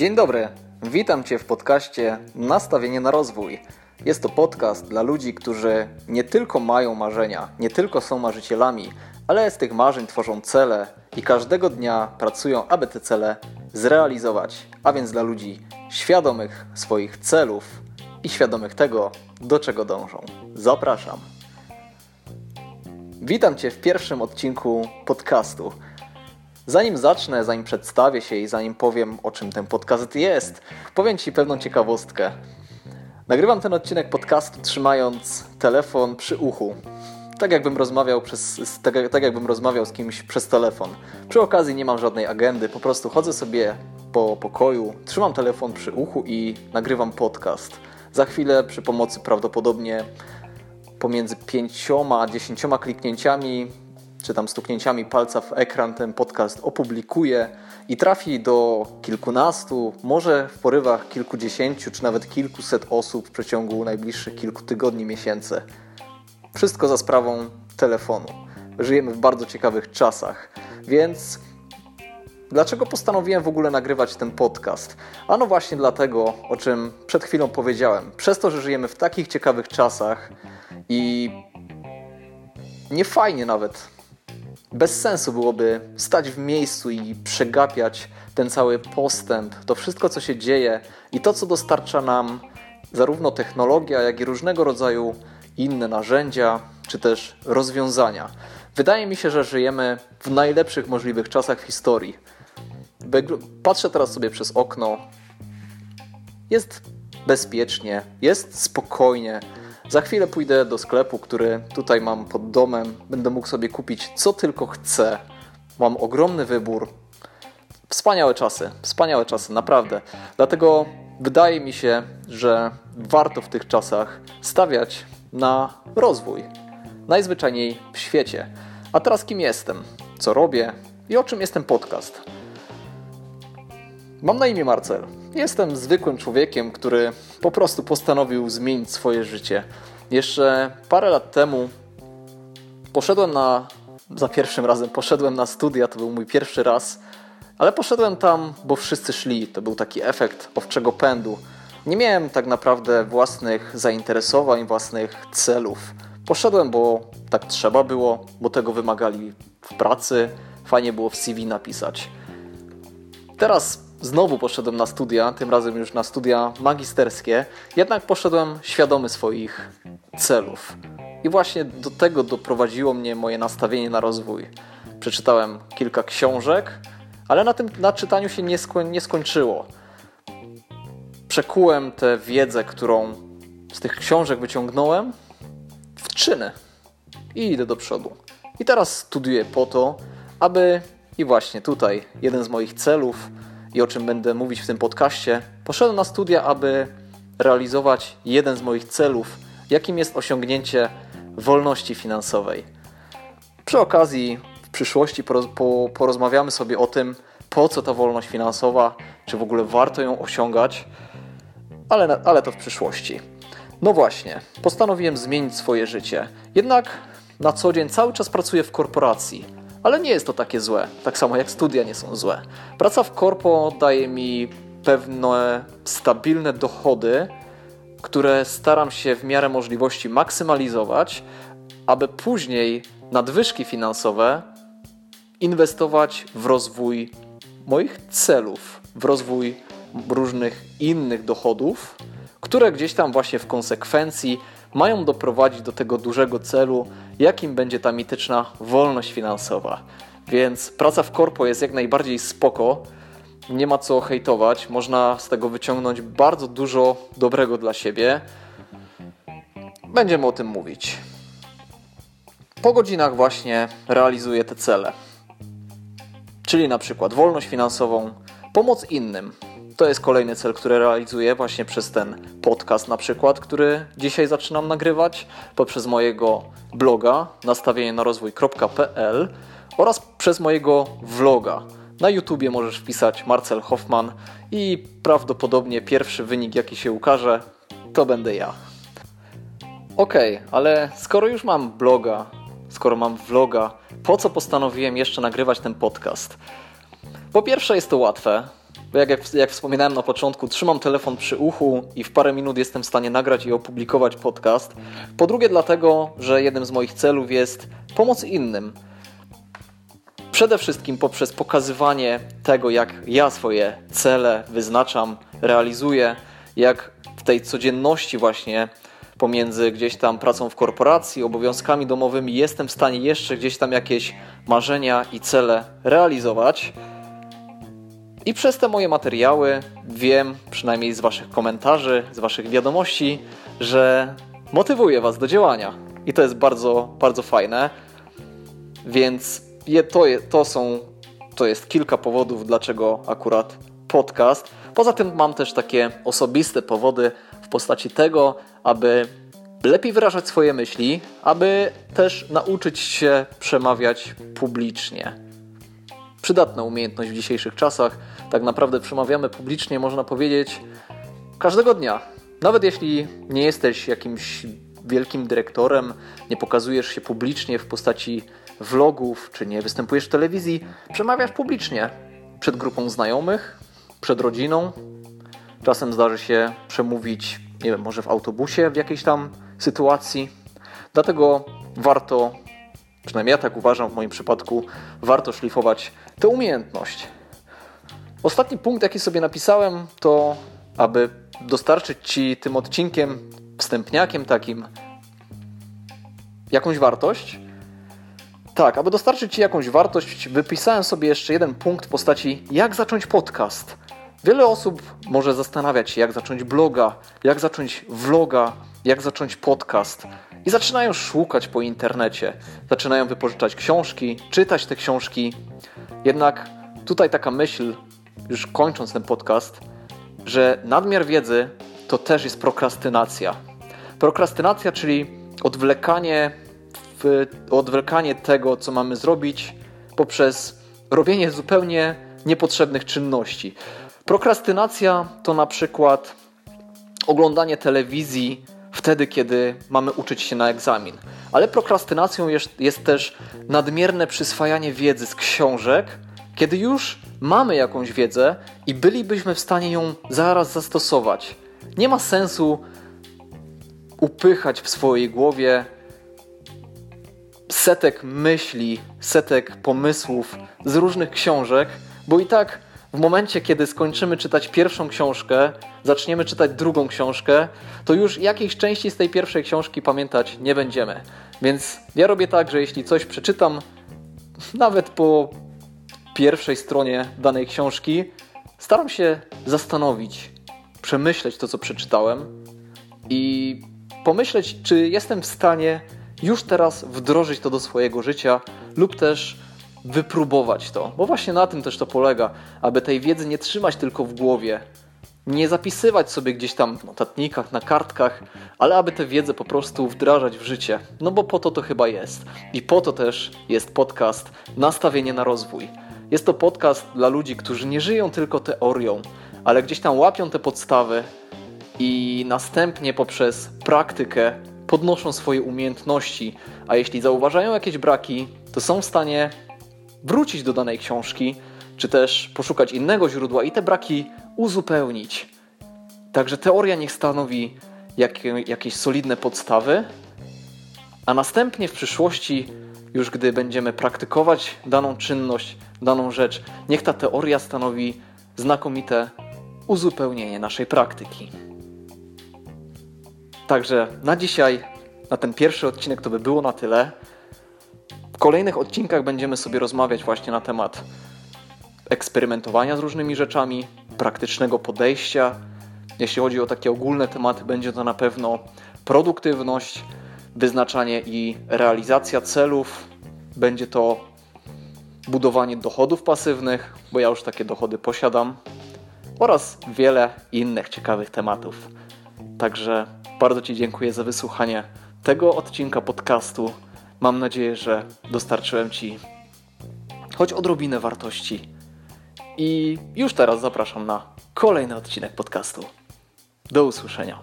Dzień dobry, witam Cię w podcaście Nastawienie na rozwój. Jest to podcast dla ludzi, którzy nie tylko mają marzenia, nie tylko są marzycielami, ale z tych marzeń tworzą cele i każdego dnia pracują, aby te cele zrealizować. A więc dla ludzi świadomych swoich celów i świadomych tego, do czego dążą. Zapraszam. Witam Cię w pierwszym odcinku podcastu. Zanim zacznę, zanim przedstawię się i zanim powiem o czym ten podcast jest, powiem Ci pewną ciekawostkę. Nagrywam ten odcinek podcastu trzymając telefon przy uchu. Tak jakbym rozmawiał, przez, tak, tak jakbym rozmawiał z kimś przez telefon. Przy okazji nie mam żadnej agendy, po prostu chodzę sobie po pokoju, trzymam telefon przy uchu i nagrywam podcast. Za chwilę przy pomocy prawdopodobnie pomiędzy pięcioma a dziesięcioma kliknięciami czy tam stuknięciami palca w ekran ten podcast opublikuję i trafi do kilkunastu, może w porywach kilkudziesięciu, czy nawet kilkuset osób w przeciągu najbliższych kilku tygodni, miesięcy. Wszystko za sprawą telefonu. Żyjemy w bardzo ciekawych czasach, więc dlaczego postanowiłem w ogóle nagrywać ten podcast? Ano właśnie dlatego, o czym przed chwilą powiedziałem. Przez to, że żyjemy w takich ciekawych czasach i nie fajnie nawet bez sensu byłoby stać w miejscu i przegapiać ten cały postęp, to wszystko, co się dzieje i to, co dostarcza nam zarówno technologia, jak i różnego rodzaju inne narzędzia, czy też rozwiązania. Wydaje mi się, że żyjemy w najlepszych możliwych czasach w historii. Patrzę teraz sobie przez okno. Jest bezpiecznie, jest spokojnie, za chwilę pójdę do sklepu, który tutaj mam pod domem. Będę mógł sobie kupić co tylko chcę. Mam ogromny wybór. Wspaniałe czasy, wspaniałe czasy, naprawdę. Dlatego wydaje mi się, że warto w tych czasach stawiać na rozwój. Najzwyczajniej w świecie. A teraz kim jestem? Co robię? I o czym jest ten podcast? Mam na imię Marcel. Jestem zwykłym człowiekiem, który po prostu postanowił zmienić swoje życie. Jeszcze parę lat temu poszedłem na, za pierwszym razem poszedłem na studia, to był mój pierwszy raz, ale poszedłem tam, bo wszyscy szli. To był taki efekt owczego pędu. Nie miałem tak naprawdę własnych zainteresowań, własnych celów. Poszedłem, bo tak trzeba było, bo tego wymagali w pracy, fajnie było w CV napisać. Teraz Znowu poszedłem na studia, tym razem już na studia magisterskie, jednak poszedłem świadomy swoich celów. I właśnie do tego doprowadziło mnie moje nastawienie na rozwój. Przeczytałem kilka książek, ale na tym na czytaniu się nie, nie skończyło. Przekułem tę wiedzę, którą z tych książek wyciągnąłem, w czyny i idę do przodu. I teraz studiuję po to, aby i właśnie tutaj jeden z moich celów i o czym będę mówić w tym podcaście, poszedłem na studia, aby realizować jeden z moich celów, jakim jest osiągnięcie wolności finansowej. Przy okazji w przyszłości porozmawiamy sobie o tym, po co ta wolność finansowa, czy w ogóle warto ją osiągać, ale, ale to w przyszłości. No właśnie, postanowiłem zmienić swoje życie. Jednak na co dzień cały czas pracuję w korporacji ale nie jest to takie złe, tak samo jak studia nie są złe. Praca w korpo daje mi pewne stabilne dochody, które staram się w miarę możliwości maksymalizować, aby później nadwyżki finansowe inwestować w rozwój moich celów, w rozwój różnych innych dochodów, które gdzieś tam właśnie w konsekwencji mają doprowadzić do tego dużego celu, jakim będzie ta mityczna wolność finansowa. Więc praca w korpo jest jak najbardziej spoko, nie ma co hejtować, można z tego wyciągnąć bardzo dużo dobrego dla siebie. Będziemy o tym mówić. Po godzinach właśnie realizuję te cele. Czyli na przykład wolność finansową, pomoc innym, to jest kolejny cel, który realizuję właśnie przez ten podcast na przykład, który dzisiaj zaczynam nagrywać, poprzez mojego bloga nastawienie na rozwój.pl oraz przez mojego vloga. Na YouTubie możesz wpisać Marcel Hoffman i prawdopodobnie pierwszy wynik, jaki się ukaże, to będę ja. Ok, ale skoro już mam bloga, skoro mam vloga, po co postanowiłem jeszcze nagrywać ten podcast? Po pierwsze, jest to łatwe bo jak, jak, jak wspominałem na początku, trzymam telefon przy uchu i w parę minut jestem w stanie nagrać i opublikować podcast. Po drugie, dlatego, że jednym z moich celów jest pomoc innym. Przede wszystkim poprzez pokazywanie tego, jak ja swoje cele wyznaczam, realizuję, jak w tej codzienności właśnie pomiędzy gdzieś tam pracą w korporacji, obowiązkami domowymi jestem w stanie jeszcze gdzieś tam jakieś marzenia i cele realizować. I przez te moje materiały wiem, przynajmniej z Waszych komentarzy, z Waszych wiadomości, że motywuję Was do działania. I to jest bardzo, bardzo fajne. Więc je, to, je, to są, to jest kilka powodów, dlaczego akurat podcast. Poza tym mam też takie osobiste powody w postaci tego, aby lepiej wyrażać swoje myśli, aby też nauczyć się przemawiać publicznie. Przydatna umiejętność w dzisiejszych czasach. Tak naprawdę przemawiamy publicznie, można powiedzieć, każdego dnia. Nawet jeśli nie jesteś jakimś wielkim dyrektorem, nie pokazujesz się publicznie w postaci vlogów, czy nie występujesz w telewizji, przemawiasz publicznie przed grupą znajomych, przed rodziną. Czasem zdarzy się przemówić, nie wiem, może w autobusie w jakiejś tam sytuacji. Dlatego warto, przynajmniej ja tak uważam w moim przypadku, warto szlifować tę umiejętność. Ostatni punkt, jaki sobie napisałem, to aby dostarczyć Ci tym odcinkiem, wstępniakiem takim, jakąś wartość. Tak, aby dostarczyć Ci jakąś wartość, wypisałem sobie jeszcze jeden punkt w postaci jak zacząć podcast. Wiele osób może zastanawiać się, jak zacząć bloga, jak zacząć vloga, jak zacząć podcast. I zaczynają szukać po internecie, zaczynają wypożyczać książki, czytać te książki. Jednak tutaj taka myśl, już kończąc ten podcast, że nadmiar wiedzy to też jest prokrastynacja. Prokrastynacja, czyli odwlekanie, odwlekanie tego, co mamy zrobić, poprzez robienie zupełnie niepotrzebnych czynności. Prokrastynacja to na przykład oglądanie telewizji wtedy, kiedy mamy uczyć się na egzamin. Ale prokrastynacją jest, jest też nadmierne przyswajanie wiedzy z książek, kiedy już mamy jakąś wiedzę i bylibyśmy w stanie ją zaraz zastosować. Nie ma sensu upychać w swojej głowie setek myśli, setek pomysłów z różnych książek, bo i tak w momencie, kiedy skończymy czytać pierwszą książkę, zaczniemy czytać drugą książkę, to już jakiejś części z tej pierwszej książki pamiętać nie będziemy. Więc ja robię tak, że jeśli coś przeczytam, nawet po pierwszej stronie danej książki, staram się zastanowić, przemyśleć to, co przeczytałem i pomyśleć, czy jestem w stanie już teraz wdrożyć to do swojego życia lub też wypróbować to, bo właśnie na tym też to polega, aby tej wiedzy nie trzymać tylko w głowie, nie zapisywać sobie gdzieś tam w notatnikach, na kartkach, ale aby tę wiedzę po prostu wdrażać w życie. No bo po to to chyba jest. I po to też jest podcast Nastawienie na rozwój. Jest to podcast dla ludzi, którzy nie żyją tylko teorią, ale gdzieś tam łapią te podstawy i następnie poprzez praktykę podnoszą swoje umiejętności, a jeśli zauważają jakieś braki, to są w stanie wrócić do danej książki, czy też poszukać innego źródła i te braki uzupełnić. Także teoria niech stanowi jak, jakieś solidne podstawy, a następnie w przyszłości, już gdy będziemy praktykować daną czynność, daną rzecz, niech ta teoria stanowi znakomite uzupełnienie naszej praktyki. Także na dzisiaj, na ten pierwszy odcinek to by było na tyle. Kolejnych odcinkach będziemy sobie rozmawiać właśnie na temat eksperymentowania z różnymi rzeczami, praktycznego podejścia. Jeśli chodzi o takie ogólne tematy, będzie to na pewno produktywność, wyznaczanie i realizacja celów. Będzie to budowanie dochodów pasywnych, bo ja już takie dochody posiadam, oraz wiele innych ciekawych tematów. Także bardzo Ci dziękuję za wysłuchanie tego odcinka podcastu. Mam nadzieję, że dostarczyłem Ci choć odrobinę wartości. I już teraz zapraszam na kolejny odcinek podcastu. Do usłyszenia.